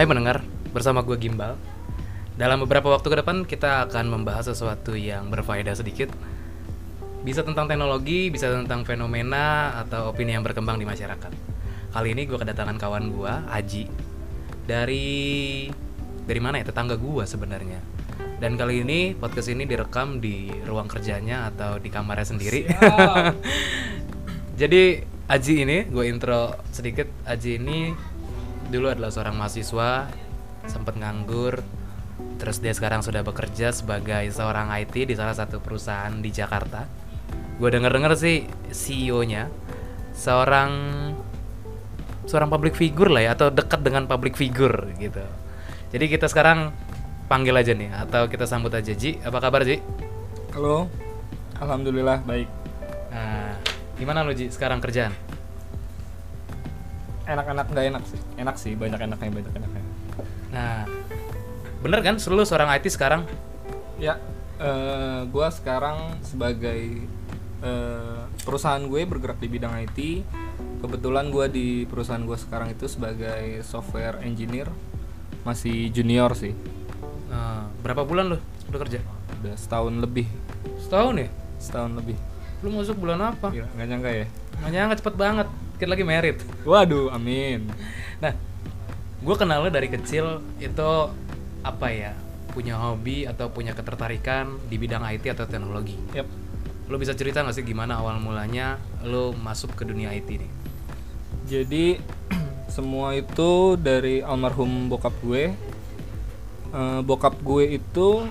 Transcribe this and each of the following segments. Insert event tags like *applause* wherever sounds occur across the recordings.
Hai pendengar, bersama gue Gimbal. Dalam beberapa waktu ke depan kita akan membahas sesuatu yang berfaedah sedikit. Bisa tentang teknologi, bisa tentang fenomena atau opini yang berkembang di masyarakat. Kali ini gue kedatangan kawan gue, Aji. Dari dari mana ya? Tetangga gue sebenarnya. Dan kali ini podcast ini direkam di ruang kerjanya atau di kamarnya sendiri. *laughs* Jadi Aji ini, gue intro sedikit. Aji ini dulu adalah seorang mahasiswa, sempat nganggur, terus dia sekarang sudah bekerja sebagai seorang IT di salah satu perusahaan di Jakarta. Gue denger-denger sih CEO-nya seorang seorang public figure lah ya atau dekat dengan public figure gitu. Jadi kita sekarang panggil aja nih atau kita sambut aja Ji. Apa kabar Ji? Halo, alhamdulillah baik. Nah, gimana lu Ji sekarang kerjaan? Enak-enak nggak enak sih? Enak sih, banyak enaknya banyak enaknya. Nah, bener kan lu seorang IT sekarang? Ya, eh, gua sekarang sebagai eh, perusahaan gue bergerak di bidang IT. Kebetulan gua di perusahaan gue sekarang itu sebagai software engineer, masih junior sih. Nah, berapa bulan lu udah kerja? Udah setahun lebih, Setahun ya? setahun lebih. Lu masuk bulan apa? Gila, nggak nyangka ya? Nggak nyangka cepet banget. Kita lagi merit. Waduh, amin. Nah, gue kenal lu dari kecil itu apa ya? Punya hobi atau punya ketertarikan di bidang IT atau teknologi. Yap. Lu bisa cerita nggak sih gimana awal mulanya lu masuk ke dunia IT nih? Jadi *clears throat* semua itu dari almarhum bokap gue. Eh, bokap gue itu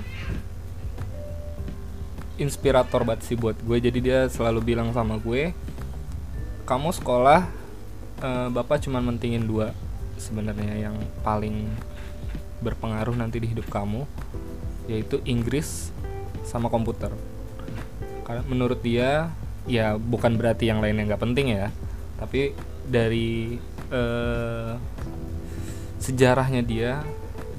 inspirator banget sih buat gue. Jadi dia selalu bilang sama gue, kamu sekolah eh, bapak cuman mentingin dua sebenarnya yang paling berpengaruh nanti di hidup kamu, yaitu Inggris sama komputer. Karena menurut dia ya bukan berarti yang lainnya nggak penting ya, tapi dari eh, sejarahnya dia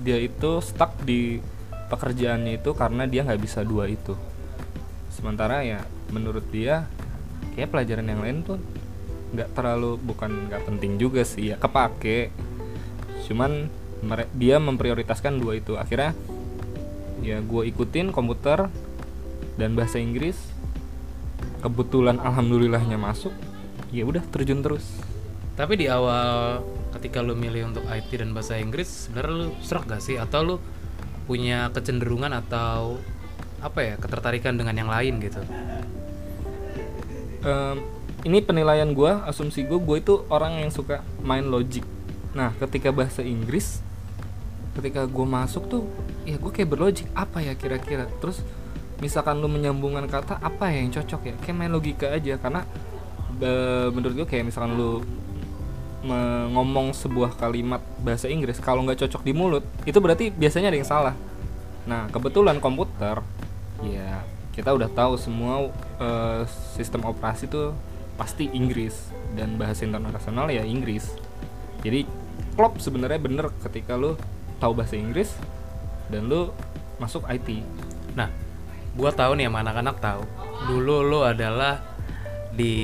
dia itu stuck di pekerjaannya itu karena dia nggak bisa dua itu sementara ya menurut dia kayak pelajaran yang lain tuh nggak terlalu bukan nggak penting juga sih ya kepake cuman dia memprioritaskan dua itu akhirnya ya gue ikutin komputer dan bahasa Inggris kebetulan alhamdulillahnya masuk ya udah terjun terus Tapi di awal ketika lu milih untuk IT dan bahasa Inggris, sebenarnya lu serak gak sih? Atau lu punya kecenderungan atau apa ya ketertarikan dengan yang lain gitu? Em, ini penilaian gue, asumsi gue, gue itu orang yang suka main logic. Nah, ketika bahasa Inggris, ketika gue masuk tuh, ya gue kayak berlogik apa ya kira-kira. Terus, misalkan lu menyambungkan kata apa ya yang cocok ya, kayak main logika aja. Karena menurut gue kayak misalkan lu ngomong sebuah kalimat bahasa Inggris, kalau nggak cocok di mulut, itu berarti biasanya ada yang salah. Nah, kebetulan komputer, ya kita udah tahu semua eh, sistem operasi tuh pasti Inggris dan bahasa internasional ya Inggris. Jadi klop sebenarnya bener ketika lu tahu bahasa Inggris dan lu masuk IT. Nah, gua tahu nih sama anak-anak tahu. Dulu lu adalah di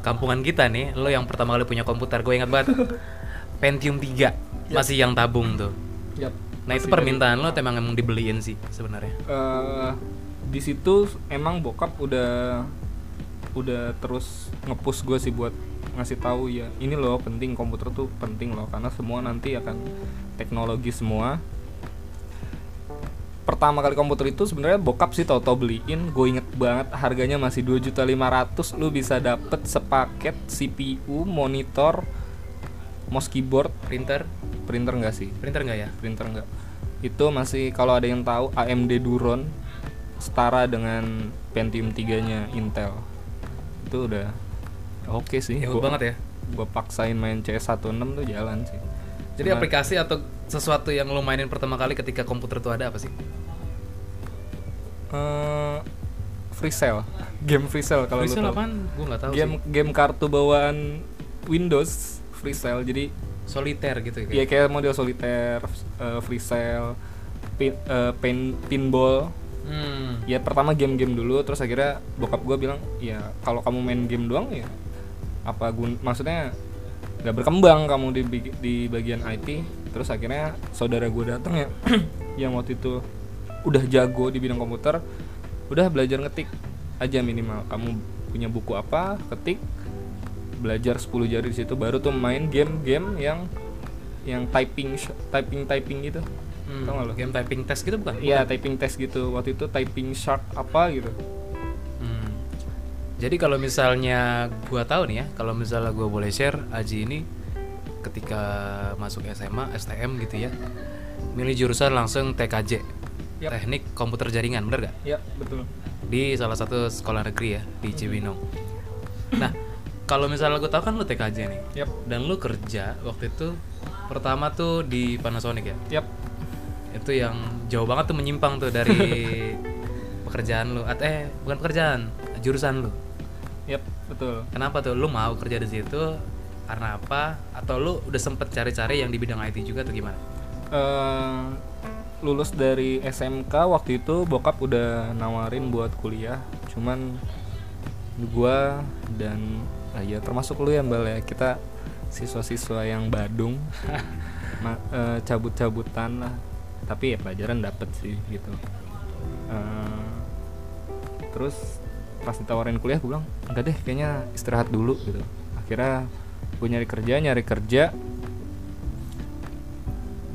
kampungan kita nih, lu yang pertama kali punya komputer. Gue ingat banget. *laughs* Pentium 3 masih yang tabung tuh. Yap. Nah, itu permintaan lo emang emang dibeliin sih sebenarnya. eh di situ emang bokap udah udah terus ngepush gue sih buat ngasih tahu ya ini loh penting komputer tuh penting loh karena semua nanti akan teknologi semua. Pertama kali komputer itu sebenarnya bokap sih tau-tau beliin gue inget banget harganya masih 2.500 lu bisa dapet sepaket CPU monitor mouse keyboard. Printer, printer enggak sih? Printer nggak ya? printer enggak itu masih kalau ada yang tahu AMD Duron setara dengan Pentium 3 nya Intel itu udah oke sih Ya Gua- banget ya. gua paksain main CS16 tuh jalan sih Jadi aplikasi atau sesuatu yang lo mainin pertama kali ketika komputer itu ada apa sih? Eh, free sale *laughs* game free sale kalau tahu apaan? Gue nggak tahu game sih. game kartu bawaan Windows free sale jadi Soliter gitu ya kayak model solitaire eh, free sale pin, eh, pin- pinball Hmm. ya pertama game-game dulu terus akhirnya bokap gue bilang ya kalau kamu main game doang ya apa gun maksudnya nggak berkembang kamu di di bagian IT terus akhirnya saudara gue datang ya *clears throat* yang waktu itu udah jago di bidang komputer udah belajar ngetik aja minimal. Kamu punya buku apa ketik belajar 10 jari di situ baru tuh main game-game yang yang typing typing typing gitu Hmm, Tau nggak lo? game typing test gitu bukan? Iya typing test gitu waktu itu typing shark apa gitu Hmm. Jadi kalau misalnya gua tahu nih ya, kalau misalnya gua boleh share Aji ini ketika masuk SMA, STM gitu ya, milih jurusan langsung TKJ, Yap. Teknik Komputer Jaringan, bener gak? ya betul Di salah satu sekolah negeri ya di Cibinong. Nah, kalau misalnya gue tahu kan lu TKJ nih, yap dan lu kerja waktu itu pertama tuh di Panasonic ya, yap itu yang jauh banget tuh menyimpang tuh dari *laughs* pekerjaan lu, At- eh bukan pekerjaan, jurusan lu. yap betul Kenapa tuh lu mau kerja di situ? Karena apa? Atau lu udah sempet cari-cari yang di bidang IT juga atau gimana? eh lulus dari SMK waktu itu bokap udah nawarin buat kuliah cuman gua dan ah ya termasuk lu ya mbak ya kita siswa-siswa yang Badung *laughs* ma- eh, cabut-cabutan lah tapi ya pelajaran dapet sih gitu. Eh, terus pas ditawarin kuliah gue bilang enggak deh kayaknya istirahat dulu gitu. Akhirnya gue nyari kerja nyari kerja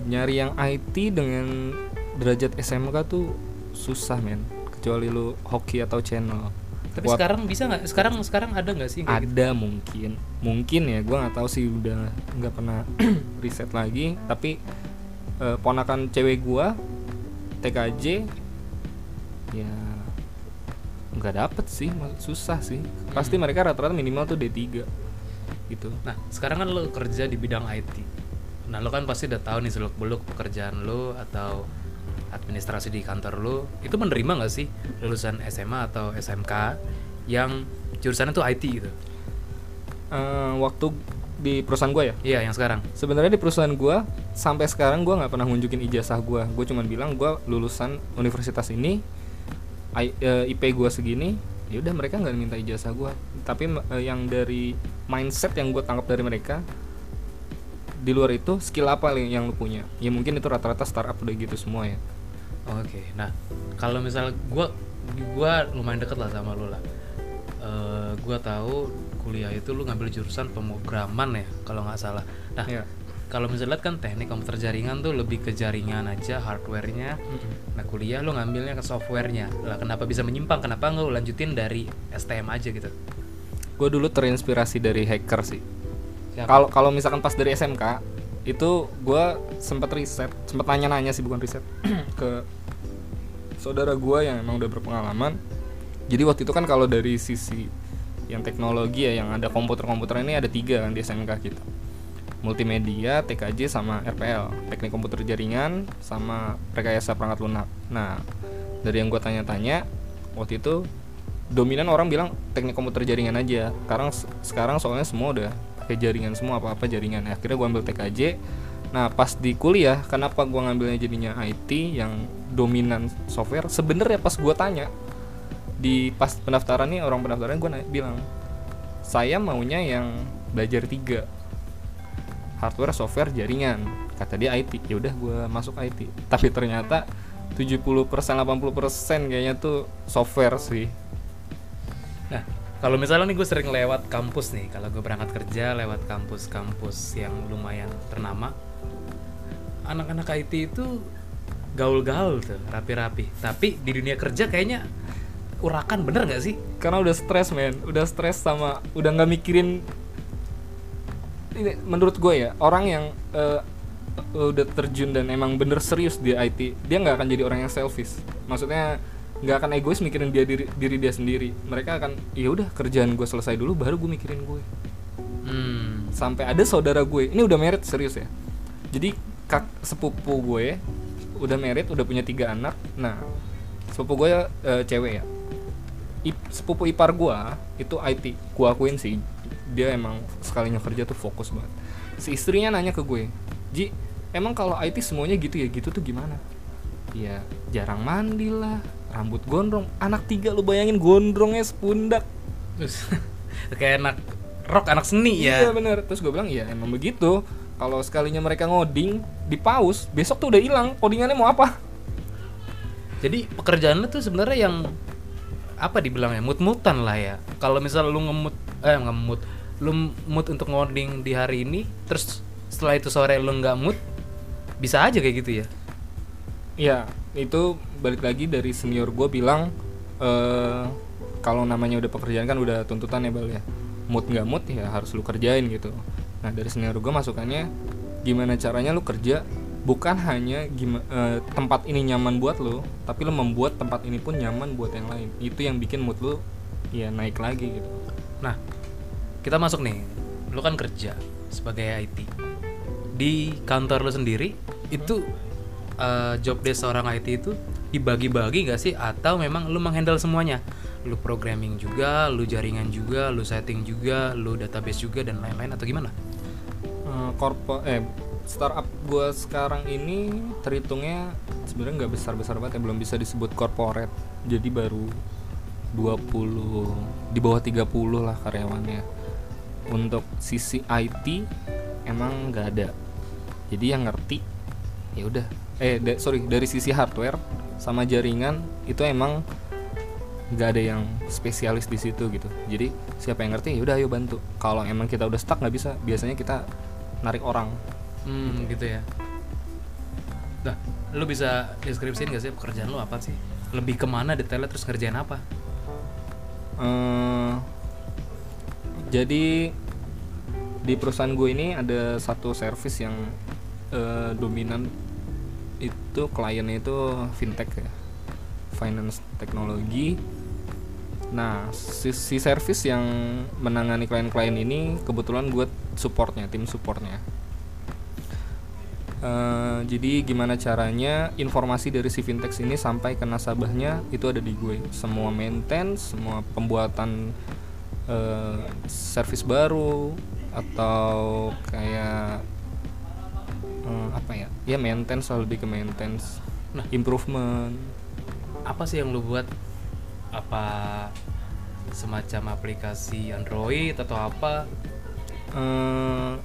nyari yang IT dengan derajat SMK tuh susah men. Kecuali lu hoki atau channel. Tapi Kuat- sekarang bisa nggak? Sekarang sekarang ada nggak sih gitu? ada mungkin. Mungkin ya gua nggak tahu sih udah nggak pernah *clears throat* riset lagi. Tapi eh, ponakan cewek gua TKJ ya nggak dapet sih susah sih pasti Hmm. mereka rata-rata minimal tuh D3 gitu Nah, sekarang kan lu kerja di bidang IT. Nah, lu kan pasti udah tahu nih seluk-beluk pekerjaan lu atau administrasi di kantor lu. Itu menerima nggak sih lulusan SMA atau SMK yang jurusannya tuh IT gitu? Eh, waktu di perusahaan gua ya Iya, yang sekarang. sebenarnya di perusahaan gua sampai sekarang gua nggak pernah nunjukin ijazah gua. Gue cuman bilang gua lulusan universitas ini I- eh, IP gua segini ya udah mereka nggak minta ijazah gua. Tapi eh, yang dari mindset yang gue tangkap dari mereka di luar itu skill apa yang lu punya? Ya mungkin itu rata-rata startup udah gitu semua ya. Oke, nah kalau misal gua gua lumayan deket lah sama lu lah. Eh, gua tahu kuliah itu lu ngambil jurusan pemrograman ya kalau nggak salah. Nah, ya kalau misalnya lihat kan teknik komputer jaringan tuh lebih ke jaringan aja hardwarenya. Nah kuliah lu ngambilnya ke softwarenya. Lah kenapa bisa menyimpang? Kenapa nggak lu lanjutin dari STM aja gitu? gue dulu terinspirasi dari hacker sih kalau kalau misalkan pas dari SMK itu gue sempat riset sempat nanya-nanya sih bukan riset *clears throat* ke saudara gue yang emang udah berpengalaman jadi waktu itu kan kalau dari sisi yang teknologi ya yang ada komputer-komputer ini ada tiga kan di SMK kita multimedia, TKJ sama RPL teknik komputer jaringan sama rekayasa perangkat lunak. Nah dari yang gue tanya-tanya waktu itu dominan orang bilang teknik komputer jaringan aja. Sekarang sekarang soalnya semua udah pakai jaringan semua apa apa jaringan. Akhirnya gue ambil TKJ nah pas di kuliah kenapa gue ngambilnya jadinya IT yang dominan software? Sebenarnya pas gue tanya di pas pendaftaran nih orang pendaftaran gue bilang saya maunya yang belajar tiga hardware software jaringan. Kata dia IT ya udah gue masuk IT tapi ternyata 70% 80% kayaknya tuh software sih. Nah kalau misalnya nih gue sering lewat kampus nih, kalau gue berangkat kerja lewat kampus-kampus yang lumayan ternama, anak-anak IT itu gaul-gaul tuh, rapi-rapi. Tapi di dunia kerja kayaknya urakan bener nggak sih? karena udah stres men. Udah stres sama udah nggak mikirin menurut gue ya orang yang eh, udah terjun dan emang bener serius di IT dia nggak akan jadi orang yang selfish. Maksudnya nggak akan egois mikirin dia diri, diri dia sendiri. Mereka akan ya udah kerjaan gue selesai dulu baru gue mikirin gue. Hmm. sampai ada saudara gue ini udah merit serius ya. Jadi kak sepupu gue udah merit udah punya tiga anak. Nah sepupu gue eh, cewek ya. Ip- sepupu ipar gue itu IT gue akuin sih dia emang sekalinya kerja tuh fokus banget. Si istrinya nanya ke gue Ji emang kalau IT semuanya gitu ya? Gitu tuh gimana? Ya jarang mandi lah rambut gondrong. Anak tiga lu bayangin gondrongnya sepundak. Terus *laughs* kayak anak rock anak seni Iya ya bener. Terus gue bilang iya emang begitu. Kalau sekalinya mereka ngoding Di pause Besok tuh udah hilang. Codingannya mau apa? Jadi pekerjaan lu tuh sebenarnya yang apa dibilangnya mut-mutan lah ya. Kalau misal lu ngemut eh ngemut lu mood untuk ngoding di hari ini terus setelah itu sore lu nggak mood bisa aja kayak gitu ya? Iya itu balik lagi dari senior gue bilang eh Kalau namanya udah pekerjaan kan udah tuntutan ya Bal ya. Mood nggak mood ya harus lu kerjain gitu. Nah dari senior gue masukannya Gimana caranya lu kerja Bukan hanya gima, eh, tempat ini nyaman buat lu Tapi lu membuat tempat ini pun nyaman buat yang lain. Itu yang bikin mood lu ya naik lagi gitu. Nah kita masuk nih lu kan kerja sebagai IT di kantor lu sendiri itu eh, job desk seorang IT itu dibagi-bagi gak sih? Atau memang lu menghandle semuanya? Lu programming juga lu jaringan juga lu setting juga lu database juga dan lain-lain atau gimana? Korpo eh startup gua sekarang ini terhitungnya sebenarnya nggak besar besar banget ya belum bisa disebut corporate. Jadi baru 20 di bawah 30 lah karyawannya untuk sisi IT emang nggak ada. Jadi yang ngerti ya udah. Eh da- sorry dari sisi hardware sama jaringan itu emang nggak ada yang spesialis di situ gitu. Jadi siapa yang ngerti ya udah ayo bantu. Kalau emang kita udah stuck nggak bisa. Biasanya kita narik orang. Hmm gitu ya. Nah lu bisa deskripsiin gak sih pekerjaan lu apa sih? Lebih ke mana detailnya terus ngerjain apa? Eh, jadi di perusahaan gue ini ada satu service yang eh, dominan itu kliennya itu fintech ya. Finance teknologi nah si, si service yang menangani klien-klien ini kebetulan gue supportnya tim supportnya. Eh, jadi gimana caranya informasi dari si fintech ini sampai ke nasabahnya itu ada di gue. Semua maintenance, semua pembuatan eh, service baru atau kayak eh, apa ya? Ya maintenance lebih ke maintenance. Nah. improvement. apa sih yang lu buat apa semacam aplikasi Android atau apa eh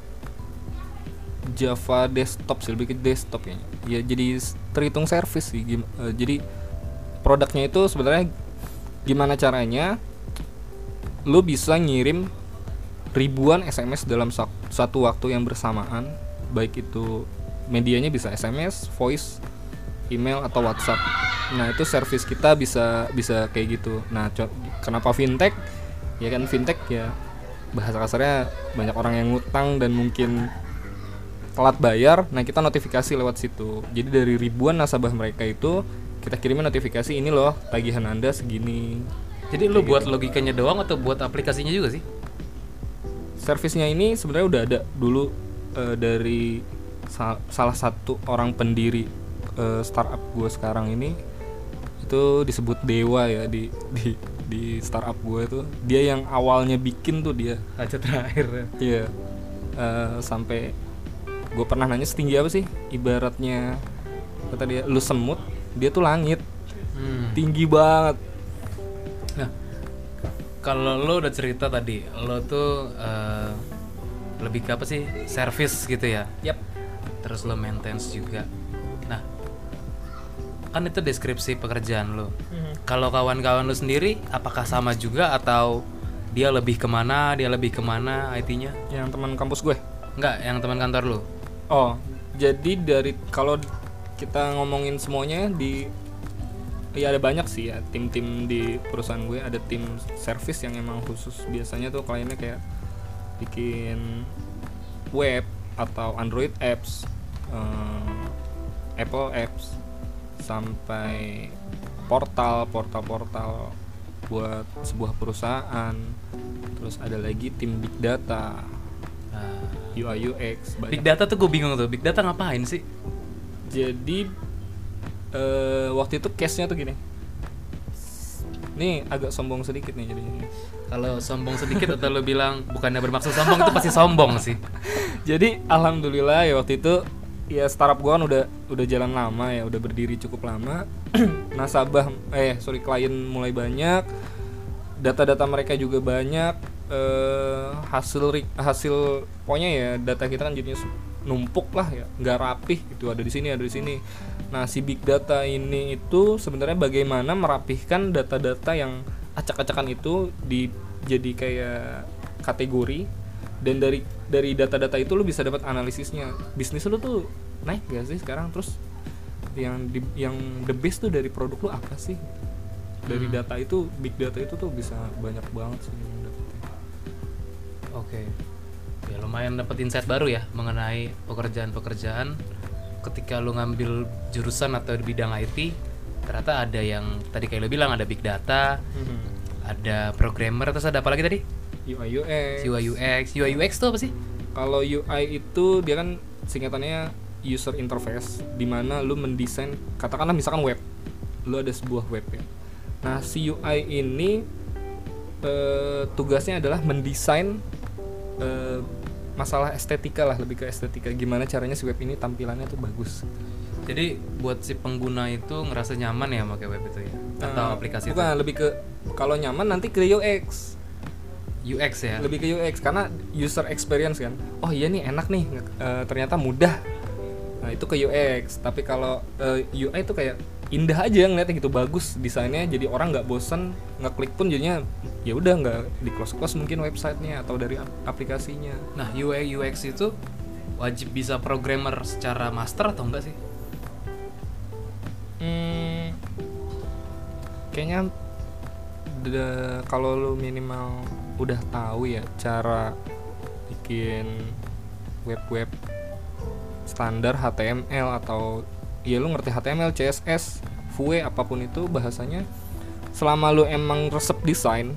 Java desktop sih lebih ke desktop ya. Ya jadi terhitung service sih. Jadi produknya itu sebenarnya gimana caranya lu bisa ngirim ribuan SMS dalam satu waktu yang bersamaan, baik itu medianya bisa SMS, voice, email atau WhatsApp. Nah, itu service kita bisa bisa kayak gitu. Nah, kenapa fintech? Ya kan fintech ya bahasa kasarnya banyak orang yang ngutang dan mungkin telat bayar. Nah, kita notifikasi lewat situ. Jadi dari ribuan nasabah mereka itu kita kirimin notifikasi ini loh tagihan Anda segini. Jadi lu buat gitu. logikanya doang atau buat aplikasinya juga sih? Servisnya ini sebenarnya udah ada dulu eh, dari sa- salah satu orang pendiri eh, startup gue sekarang ini. Itu disebut dewa ya di di di startup gue itu. Dia yang awalnya bikin tuh dia. Aja terakhir Iya. Eh, sampai gue pernah nanya setinggi apa sih? Ibaratnya kata dia lu semut dia tuh langit. Hmm. tinggi banget Nah, kalau lo udah cerita tadi, lo tuh eh, lebih ke apa sih? Service gitu ya. yap Terus lo maintenance juga. Nah, kan itu deskripsi pekerjaan lo. Kalau kawan-kawan lo sendiri, apakah sama juga atau dia lebih ke mana? Dia lebih ke mana IT-nya? yang teman kampus gue Enggak, yang teman kantor lo. oh jadi dari kalau kita ngomongin semuanya di ya ada banyak sih ya tim-tim di perusahaan gue. Ada tim service yang emang khusus. Biasanya tuh kliennya kayak bikin web atau Android apps eh, Apple apps sampai portal portal-portal buat sebuah perusahaan. Terus ada lagi tim big data Nah, UI UX banyak. Big data tuh gue bingung tuh. Big data ngapain sih? jadi eh, waktu itu case-nya tuh gini. Nih agak sombong sedikit nih jadinya. Kalau sombong sedikit atau lo bilang bukannya bermaksud sombong itu pasti sombong sih. *laughs* jadi alhamdulillah ya waktu itu ya startup gua kan udah udah jalan lama ya udah berdiri cukup lama. *clears throat* Nasabah eh sorry klien mulai banyak data-data mereka juga banyak eh, hasil hasil pokoknya ya data kita kan jadinya numpuk lah ya nggak rapih itu ada di sini ada di sini nah si big data ini itu sebenarnya bagaimana merapihkan data-data yang acak-acakan itu di jadi kayak kategori dan dari dari data-data itu lu bisa dapat analisisnya bisnis lu tuh naik gak sih sekarang terus yang di, yang the best tuh dari produk lu apa sih dari Hmm. data itu big data itu tuh bisa banyak banget sih yang dapetnya. Oke. Ya lumayan dapat insight baru ya mengenai pekerjaan-pekerjaan ketika lu ngambil jurusan atau di bidang IT ternyata ada yang tadi kayak lo bilang ada big data, ada programmer terus ada apa lagi tadi? UI UX UI UX. UI UX tuh apa sih? kalau UI itu dia kan singkatannya user interface di mana lu mendesain katakanlah misalkan web lu ada sebuah web ya nah si UI ini eh, tugasnya adalah mendesain eh, masalah estetika lah lebih ke estetika. Gimana caranya si web ini tampilannya tuh bagus? Jadi buat si pengguna itu ngerasa nyaman ya pakai web itu ya? Atau Eh, aplikasi bukan lebih ke kalau nyaman nanti ke UX itu UX ya. lebih ke UX karena user experience kan. Oh iya nih enak nih eh, ternyata mudah. Nah itu ke UX tapi kalau eh, UI itu kayak indah aja ngeliatnya gitu bagus desainnya jadi orang nggak bosen ngeklik pun jadinya ya udah nggak di close close mungkin websitenya atau dari ap- aplikasinya Nah, UI UX itu wajib bisa programmer secara master atau enggak sih? hmm, kayaknya kalau lu minimal udah tahu ya cara bikin web-web standar HTML atau ya lu ngerti HTML, CSS, Vue apa pun itu bahasanya selama lu emang resep desain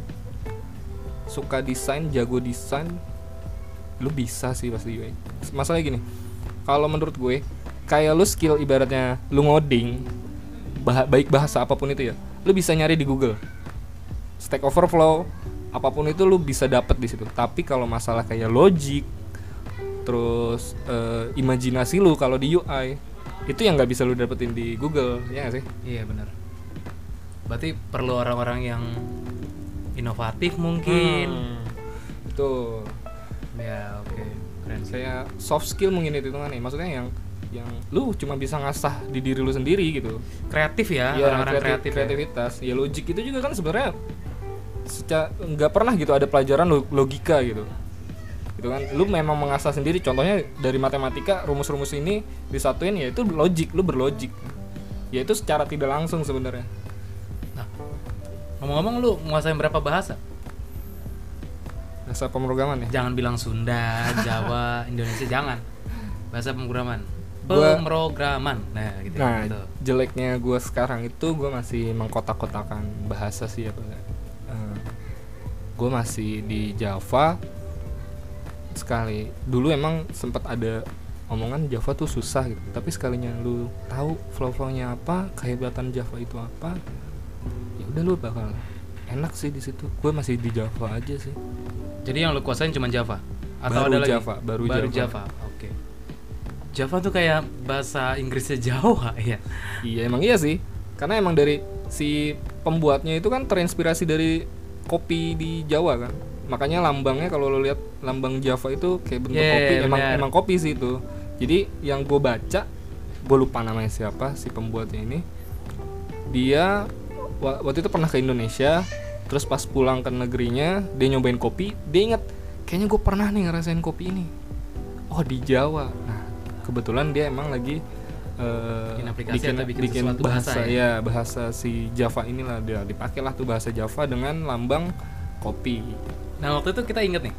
suka desain, jago desain lu bisa sih pasti UI. Masalahnya gini, kalau menurut gue kayak lu skill ibaratnya lu ngoding bah- baik bahasa apa pun itu ya, lu bisa nyari di Google. Stack Overflow apa pun itu lu bisa dapet di situ. Tapi kalau masalah kayak logic terus eh, imajinasi lu kalau di UI itu yang nggak bisa lu dapetin di Google ya nggak sih? Iya benar. Berarti perlu orang-orang yang inovatif mungkin. Hmm. Tuh Ya oke keren sih. saya soft skill mungkin itu nih maksudnya yang yang lu cuma bisa ngasah di diri lu sendiri gitu Kreatif ya Iya, orang-orang kreatif- kreatif. ya. kreativitas ya. logik itu juga kan sebenarnya secara nggak pernah gitu ada pelajaran lo- logika gitu gitu kan lu memang mengasah sendiri contohnya dari matematika rumus-rumus ini disatuin ya itu logik lu berlogik ya itu secara tidak langsung sebenarnya Nah, ngomong-ngomong lu menguasai berapa bahasa? bahasa pemrograman ya Jangan bilang Sunda, Jawa, *laughs* Indonesia jangan. Bahasa pemrograman. Pemrograman. Nah, gitu. Nah, gitu. jeleknya gue sekarang itu gue masih mengkotak-kotakan bahasa sih apa gue masih di Java sekali dulu emang sempat ada omongan Java tuh susah gitu tapi sekalinya lu tahu flow-flownya apa kehebatan Java itu apa ya udah lu bakal enak sih di situ gue masih di Java aja sih Jadi yang lu kuasain cuma Java atau Baru ada lagi? Java, baru Java. Java. Oke. Java tuh kayak bahasa Inggrisnya *laughs* Jawa ya. Iya emang iya sih Karena emang dari si pembuatnya itu kan terinspirasi dari kopi di Jawa kan Makanya lambangnya kalau lo lihat lambang Java itu kayak bentuk Yeah, kopi Emang benar. emang kopi sih itu. Jadi yang gue baca Gue lupa namanya siapa si pembuatnya ini Dia wa- waktu itu pernah ke Indonesia Terus pas pulang ke negerinya Dia nyobain kopi Dia inget Kayaknya gue pernah nih ngerasain kopi ini. Oh di Jawa. Nah kebetulan dia emang lagi eh, Bikin aplikasi atau bikin sesuatu bahasa bahasa ya? ya bahasa si Java inilah dia. Dipakailah tuh bahasa Java dengan lambang kopi Nah waktu itu kita inget nih,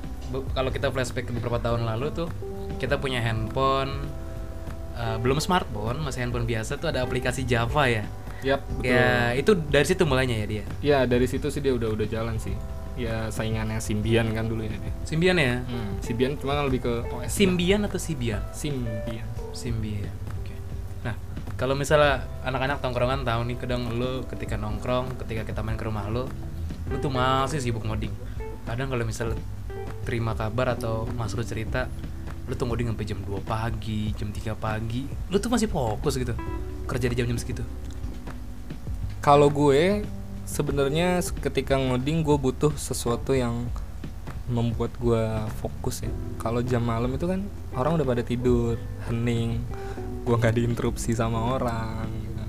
kalau kita flashback ke beberapa tahun lalu tuh, kita punya handphone, eh, belum smartphone, masih handphone biasa tuh ada aplikasi Java ya. Yap, betul. Ya itu dari situ mulainya ya dia. Ya dari situ sih dia udah udah jalan sih. Ya saingannya Symbian kan dulu ya dia. Symbian ya? Hmm, Symbian cuma lebih ke OS. Symbian atau Symbian? Symbian. Symbian. Oke. Nah, kalau misalnya anak-anak tongkrongan tahu nih kadang lu ketika nongkrong, ketika kita main ke rumah lu, lu tuh masih sibuk ngoding. Kadang kalau misalnya terima kabar atau Mas lu cerita, lu tuh ngoding sampai jam 2 pagi, jam 3 pagi. Lu tuh masih fokus gitu. Kerja di jam-jam segitu. Kalau gue sebenarnya ketika ngoding gue butuh sesuatu yang membuat gue fokus ya kalau jam malam itu kan orang udah pada tidur hening gue nggak diinterupsi sama orang gitu.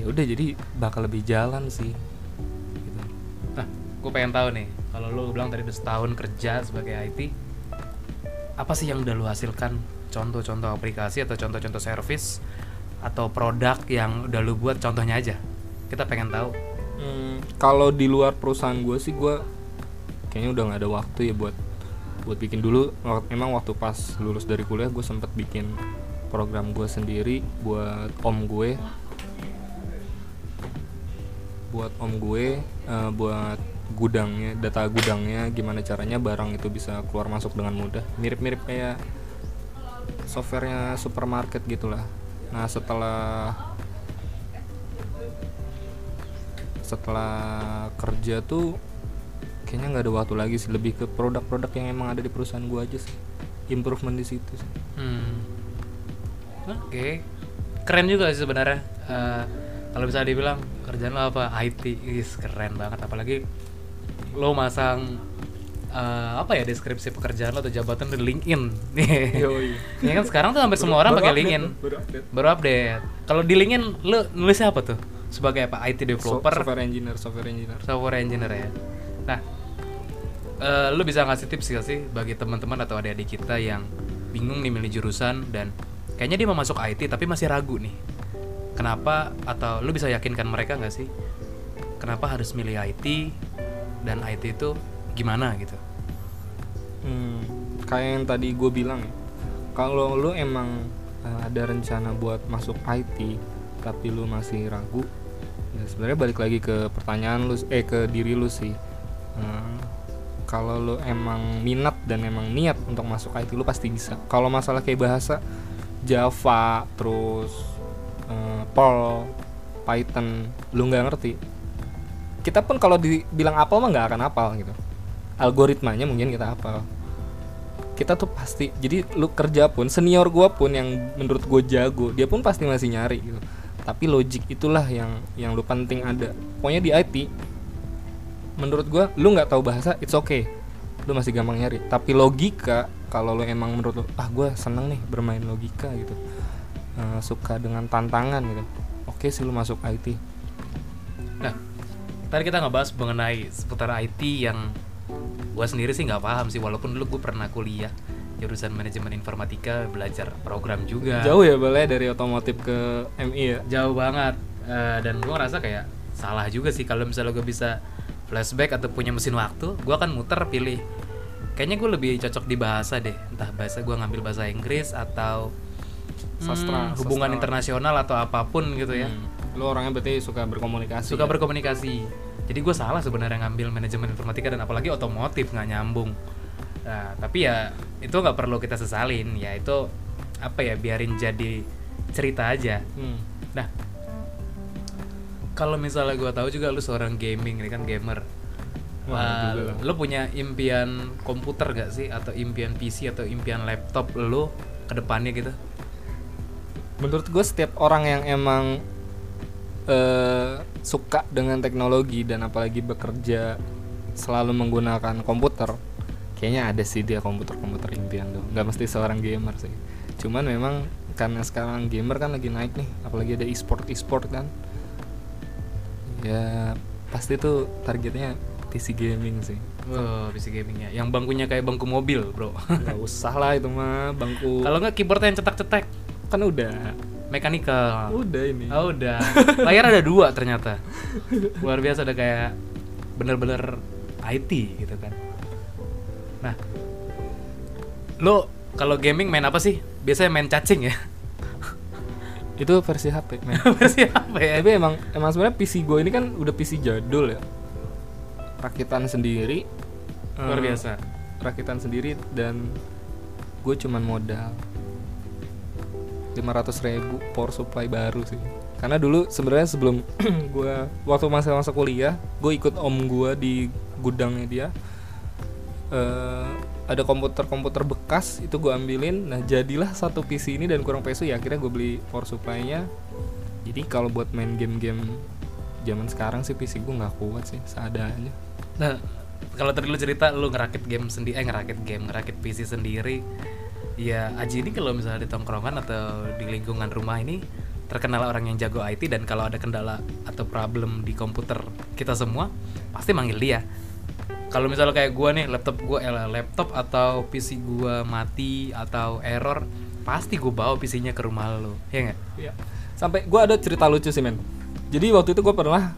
ya udah jadi bakal lebih jalan sih gitu. Nah, gue pengen tahu nih, kalau lu bilang tadi setahun kerja sebagai IT, apa sih yang udah lu hasilkan? Contoh-contoh aplikasi atau contoh-contoh service atau produk yang udah lu buat contohnya aja. Kita pengen tahu. Hmm, kalau di luar perusahaan gue sih gue kayaknya udah nggak ada waktu ya buat buat bikin dulu emang waktu pas lulus dari kuliah gue sempet bikin program gue sendiri buat om gue buat om gue eh, buat gudangnya data gudangnya gimana caranya barang itu bisa keluar masuk dengan mudah mirip-mirip kayak softwarenya supermarket gitulah nah setelah setelah kerja tuh kayaknya nggak ada waktu lagi sih lebih ke produk-produk yang emang ada di perusahaan gua aja sih improvement di situ sih Hmm. Oke. Keren juga sih sebenarnya. Eh, kalau bisa dibilang kerjaan lo apa? IT. Is keren banget apalagi lo masang eh, apa ya deskripsi pekerjaan lo atau jabatan di LinkedIn. *laughs* ya kan sekarang tuh hampir semua orang pakai LinkedIn. baru update Baru update. Kalau di LinkedIn lo nulisnya apa tuh? Sebagai apa? IT developer, software engineer software engineer software engineer ya. Nah, eh, lu bisa ngasih tips gak sih bagi teman-teman atau adik-adik kita yang bingung nih milih jurusan dan kayaknya dia mau masuk IT tapi masih ragu nih. Kenapa atau lu bisa yakinkan mereka nggak sih? Kenapa harus milih IT dan IT itu gimana gitu? Hmm, kayak yang tadi gue bilang ya. Kalau lu emang eh, ada rencana buat masuk IT tapi lu masih ragu ya sebenarnya balik lagi ke pertanyaan lu eh ke diri lu sih. Hmm, kalau lu emang minat dan emang niat untuk masuk IT lu pasti bisa. Kalau masalah kayak bahasa Java terus eh, Perl Python lu nggak ngerti kita pun kalau dibilang apal mah nggak akan apal gitu. Algoritmanya mungkin kita apal. Kita tuh pasti jadi lu kerja pun senior gua pun yang menurut gue jago dia pun pasti masih nyari gitu. Tapi logik itulah yang yang lu penting ada. Pokoknya di IT menurut gua lu nggak tahu bahasa it's okay. Lu masih gampang nyari. Tapi logika kalau lu emang menurut lu ah gua seneng nih bermain logika gitu. Eh, suka dengan tantangan gitu. Oke sih lu masuk IT Nah, tadi kita ngebahas mengenai seputar IT yang gua sendiri sih nggak paham sih walaupun dulu gue pernah kuliah jurusan manajemen informatika belajar program juga. jauh ya boleh dari otomotif ke MI ya jauh banget Eh, dan gue ngerasa kayak salah juga sih kalau misalnya gue bisa flashback atau punya mesin waktu gue akan muter pilih kayaknya gue lebih cocok di bahasa deh entah bahasa gue ngambil bahasa Inggris atau Sastra, hmm, hubungan sastra. internasional atau apa pun gitu ya Hmm. Lu orangnya berarti suka berkomunikasi suka ya? berkomunikasi jadi gue salah sebenarnya ngambil manajemen informatika dan apalagi otomotif nggak nyambung nah tapi ya itu nggak perlu kita sesalin ya itu apa ya biarin jadi cerita aja Hmm. Nah, kalau misalnya gue tahu juga lu seorang gaming ini kan gamer. Wah, lah. lu punya impian komputer gak sih atau impian PC atau impian laptop lu ke depannya gitu? menurut gue setiap orang yang emang eh, suka dengan teknologi dan apalagi bekerja selalu menggunakan komputer kayaknya ada sih dia komputer-komputer impian tuh. Nggak mesti seorang gamer sih. Cuman memang karena sekarang gamer kan lagi naik nih apalagi ada e-sport e-sport kan. Ya pasti tuh targetnya PC gaming sih. Wow, PC gamingnya. Yang bangkunya kayak bangku mobil, bro. nggak usah lah itu mah bangku kalau nggak keyboardnya yang cetak-cetak, kan udah mechanical. udah ini Oh, udah. Layar ada dua ternyata. Luar biasa ada kayak bener-bener IT gitu kan. Nah, lo kalau gaming main apa sih? Biasanya main cacing ya. *laughs* itu versi HP men. *laughs* Versi apa ya? tapi emang emang sebenarnya PC gue ini kan udah PC jadul ya rakitan sendiri Luar biasa. rakitan sendiri dan gue cuman modal 500 ribu power supply baru sih. Karena dulu sebenarnya sebelum *clears throat* gue waktu masa-masa kuliah gue ikut om gue di gudangnya dia. Eh ada komputer-komputer bekas itu gue ambilin. Nah jadilah satu PC ini dan kurang peso ya akhirnya gue beli power supply-nya. Jadi kalau buat main game-game zaman sekarang sih PC gue nggak kuat sih seadanya Nah, kalau tadi lu cerita lu ngerakit game sendiri eh ngerakit game ngerakit PC sendiri ya Aji ini kalau misalnya di tongkrongan atau di lingkungan rumah ini terkenal orang yang jago IT dan kalau ada kendala atau problem di komputer kita semua pasti manggil dia kalau misalnya kayak gua nih laptop gua eh, laptop atau PC gua mati atau error pasti gua bawa PC-nya ke rumah lo ya nggak Iya. Sampai gue ada cerita lucu sih men. Jadi waktu itu gue pernah,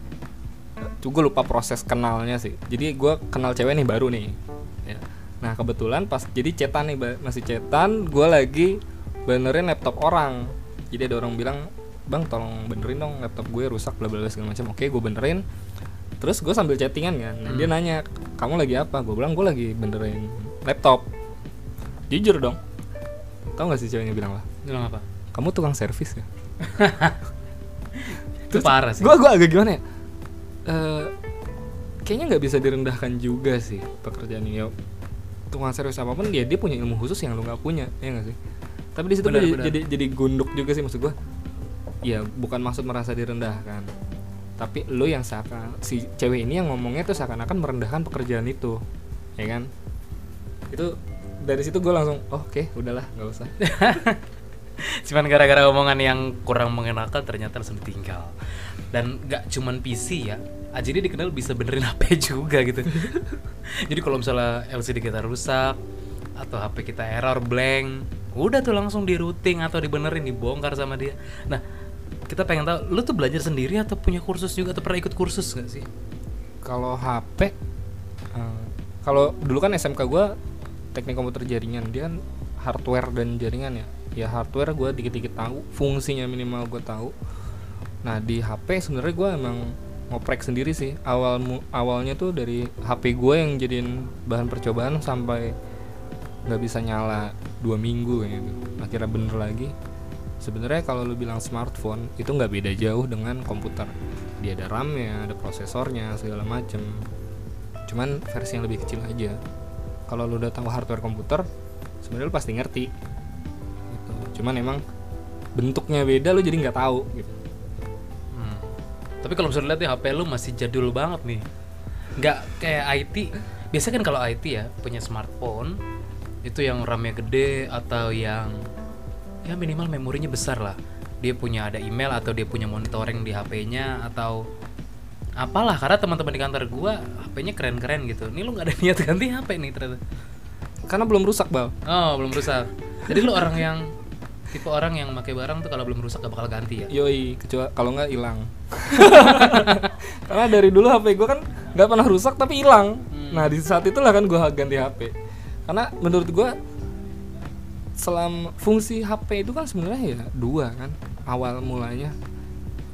gue lupa proses kenalnya sih. Jadi gue kenal cewek nih baru nih. Ya. Nah kebetulan pas jadi cetan nih masih cetan, gue lagi benerin laptop orang. Jadi ada orang bilang, bang tolong benerin dong laptop gue rusak bla bla bla segala macam. Oke gue benerin. Terus gue sambil chattingan kan. Nah, Dia nanya, kamu lagi apa? Gue bilang gue lagi benerin laptop. Jujur dong. Tahu gak sih ceweknya bilang lah? bilang apa Kamu tukang servis ya? *laughs* itu parah sih gue gue agak gimana ya Eh, kayaknya nggak bisa direndahkan juga sih pekerjaan ini tukang servis apa pun dia dia punya ilmu khusus yang lu nggak punya ya nggak sih? Tapi di situ benar. jadi jadi gunduk juga sih maksud gue ya bukan maksud merasa direndahkan. Tapi lu yang seakan si cewek ini yang ngomongnya tuh seakan-akan merendahkan pekerjaan itu ya kan? Itu dari situ gue langsung oh, oke udahlah nggak usah. *laughs* Cuman gara-gara omongan yang kurang mengenakan ternyata langsung ditinggal. Dan gak cuman PC ya Aji ini dikenal bisa benerin *laughs* HP juga gitu. *laughs* Jadi kalau misalnya LCD kita rusak atau HP kita error blank udah tuh langsung di routing atau dibenerin dibongkar sama dia. Nah kita pengen tahu lu tuh belajar sendiri atau punya kursus juga atau pernah ikut kursus gak sih? Kalau HP eh, kalau dulu kan SMK gue teknik komputer jaringan dia kan hardware dan jaringan ya. Ya hardware gue dikit-dikit tahu fungsinya minimal gue tahu. Nah di HP sebenarnya gue emang ngoprek sendiri sih. Awal awalnya tuh dari HP gue yang jadiin bahan percobaan sampai nggak bisa nyala dua minggu gitu. Akhirnya bener lagi. Sebenarnya kalau lu bilang smartphone itu nggak beda jauh dengan komputer. Dia ada RAM-nya ada prosesornya segala macem. Cuman versi yang lebih kecil aja. Kalau lu udah tahu hardware komputer sebenarnya lu pasti ngerti. Gitu. cuman emang bentuknya beda lu jadi nggak tahu gitu. Tapi kalau misalnya lihat ya HP lu masih jadul banget nih. Nggak kayak IT. Biasanya kan kalau IT ya punya smartphone itu yang RAM-nya gede atau yang ya minimal memorinya besar lah. Dia punya ada email atau dia punya monitoring di HP-nya atau apalah karena teman-teman di kantor gua HP-nya keren-keren gitu. Ini lu nggak ada *laughs* niat ganti HP nih ternyata. karena belum rusak bal Oh, belum rusak. Jadi lu orang yang tipe orang yang pakai barang tuh kalau belum rusak gak bakal ganti ya. yoi kecuali kalau nggak hilang. *laughs* Karena dari dulu HP gue kan nggak pernah rusak tapi hilang. Nah di saat itulah kan gue ganti HP karena menurut gue selam fungsi HP itu kan sebenarnya ya dua kan. Awal mulanya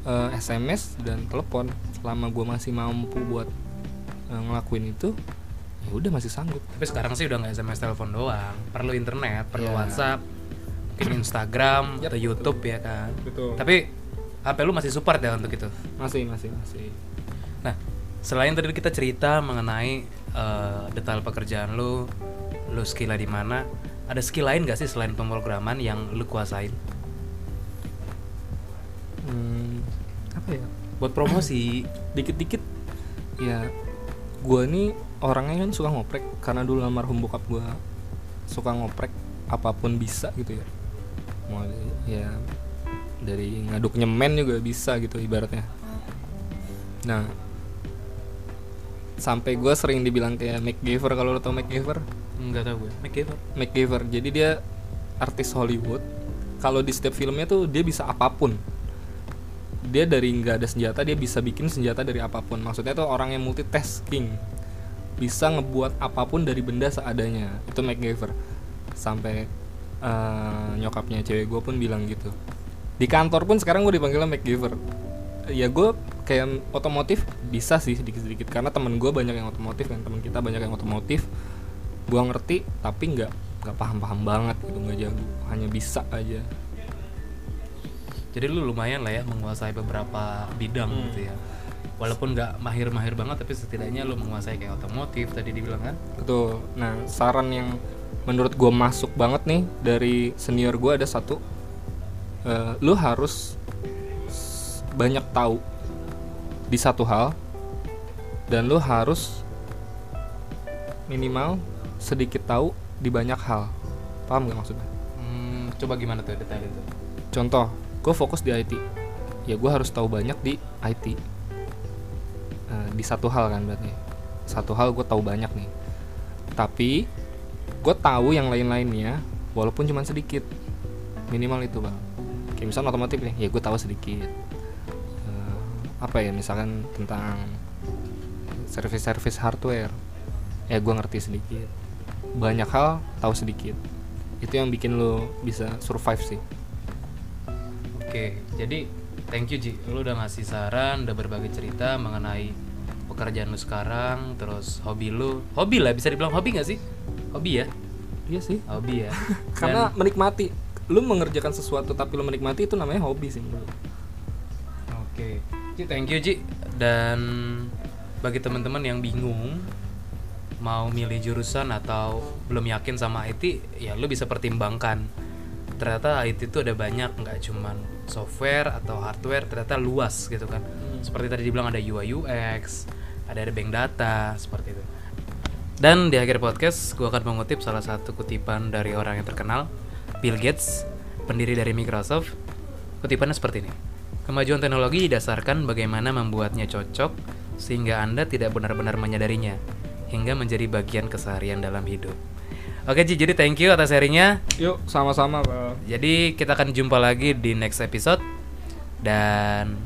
eh, SMS dan telepon. Selama gue masih mampu buat eh, ngelakuin itu ya udah masih sanggup. Tapi sekarang sih udah nggak SMS telepon doang, perlu internet, perlu Iya. WhatsApp, mungkin Instagram Yap, atau YouTube ya kan. betul Tapi HP lu masih support ya untuk itu. masih masih masih Nah, selain tadi kita cerita mengenai eh, detail pekerjaan lu, lu skillnya di mana, ada skill lain gak sih selain pemrograman yang lu kuasain? Hmm, apa ya Buat promosi. *clears throat* dikit-dikit ya gue nih orangnya kan suka ngoprek karena dulu almarhum bokap gue suka ngoprek apa pun bisa gitu ya mau ya dari ngaduk nyemen juga bisa gitu ibaratnya. Nah sampai gue sering dibilang kayak MacGyver kalau lo tau MacGyver? Enggak tahu gue. MacGyver. MacGyver. Jadi dia artis Hollywood. Kalau di setiap filmnya tuh dia bisa apa pun. Dia dari nggak ada senjata dia bisa bikin senjata dari apa pun. Maksudnya tuh orang yang multitasking. Bisa ngebuat apa pun dari benda seadanya. Itu MacGyver. Sampai eh, nyokapnya cewek gue pun bilang gitu di kantor pun sekarang gue dipanggilnya MacGyver ya gue kayak otomotif bisa sih sedikit-sedikit karena temen gue banyak yang otomotif kan teman kita banyak yang otomotif gue ngerti tapi nggak nggak paham-paham banget gitu nggak jago hanya bisa aja Jadi lu lumayan lah ya menguasai beberapa bidang Hmm. gitu ya. Walaupun nggak mahir-mahir banget tapi setidaknya lu menguasai kayak otomotif tadi dibilang kan. Betul. Nah, saran yang menurut gue masuk banget nih dari senior gue ada satu. Eh, lu harus banyak tahu di satu hal dan lu harus minimal sedikit tahu di banyak hal. Paham nggak maksudnya? Hmm, coba gimana tuh detail itu? contoh gue fokus di IT ya gue harus tahu banyak di IT Eh, di satu hal kan berarti. Satu hal gue tahu banyak nih. Tapi gue tahu yang lain-lainnya walaupun cuma sedikit. Minimal itu bang. Kayak misalnya otomotif nih ya gue tahu sedikit. Eh, apa ya misalkan tentang service-service hardware. Ya gue ngerti sedikit. Banyak hal tahu sedikit. Itu yang bikin lo bisa survive sih. Oke, jadi thank you Ji, lu udah ngasih saran, udah berbagi cerita mengenai pekerjaan lu sekarang, terus hobi lu, hobi lah bisa dibilang hobi gak sih? Hobi ya, iya sih hobi ya. *laughs* karena menikmati lu mengerjakan sesuatu tapi lu menikmati itu namanya hobi sih menurut. Oke, Ji, thank you Ji. Dan bagi teman-teman yang bingung mau milih jurusan atau belum yakin sama IT, ya lu bisa pertimbangkan. Ternyata IT itu ada banyak, nggak cuman software atau hardware, ternyata luas gitu kan. Seperti tadi dibilang ada UI UX, ada ada bank data, seperti itu. Dan di akhir podcast, gue akan mengutip salah satu kutipan dari orang yang terkenal, Bill Gates, pendiri dari Microsoft. Kutipannya seperti ini. Kemajuan teknologi didasarkan bagaimana membuatnya cocok sehingga Anda tidak benar-benar menyadarinya hingga menjadi bagian keseharian dalam hidup. Oke Ji, jadi thank you atas sharingnya. yuk sama-sama. Jadi kita akan jumpa lagi di next episode dan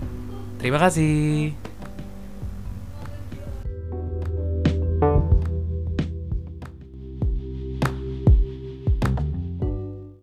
terima kasih.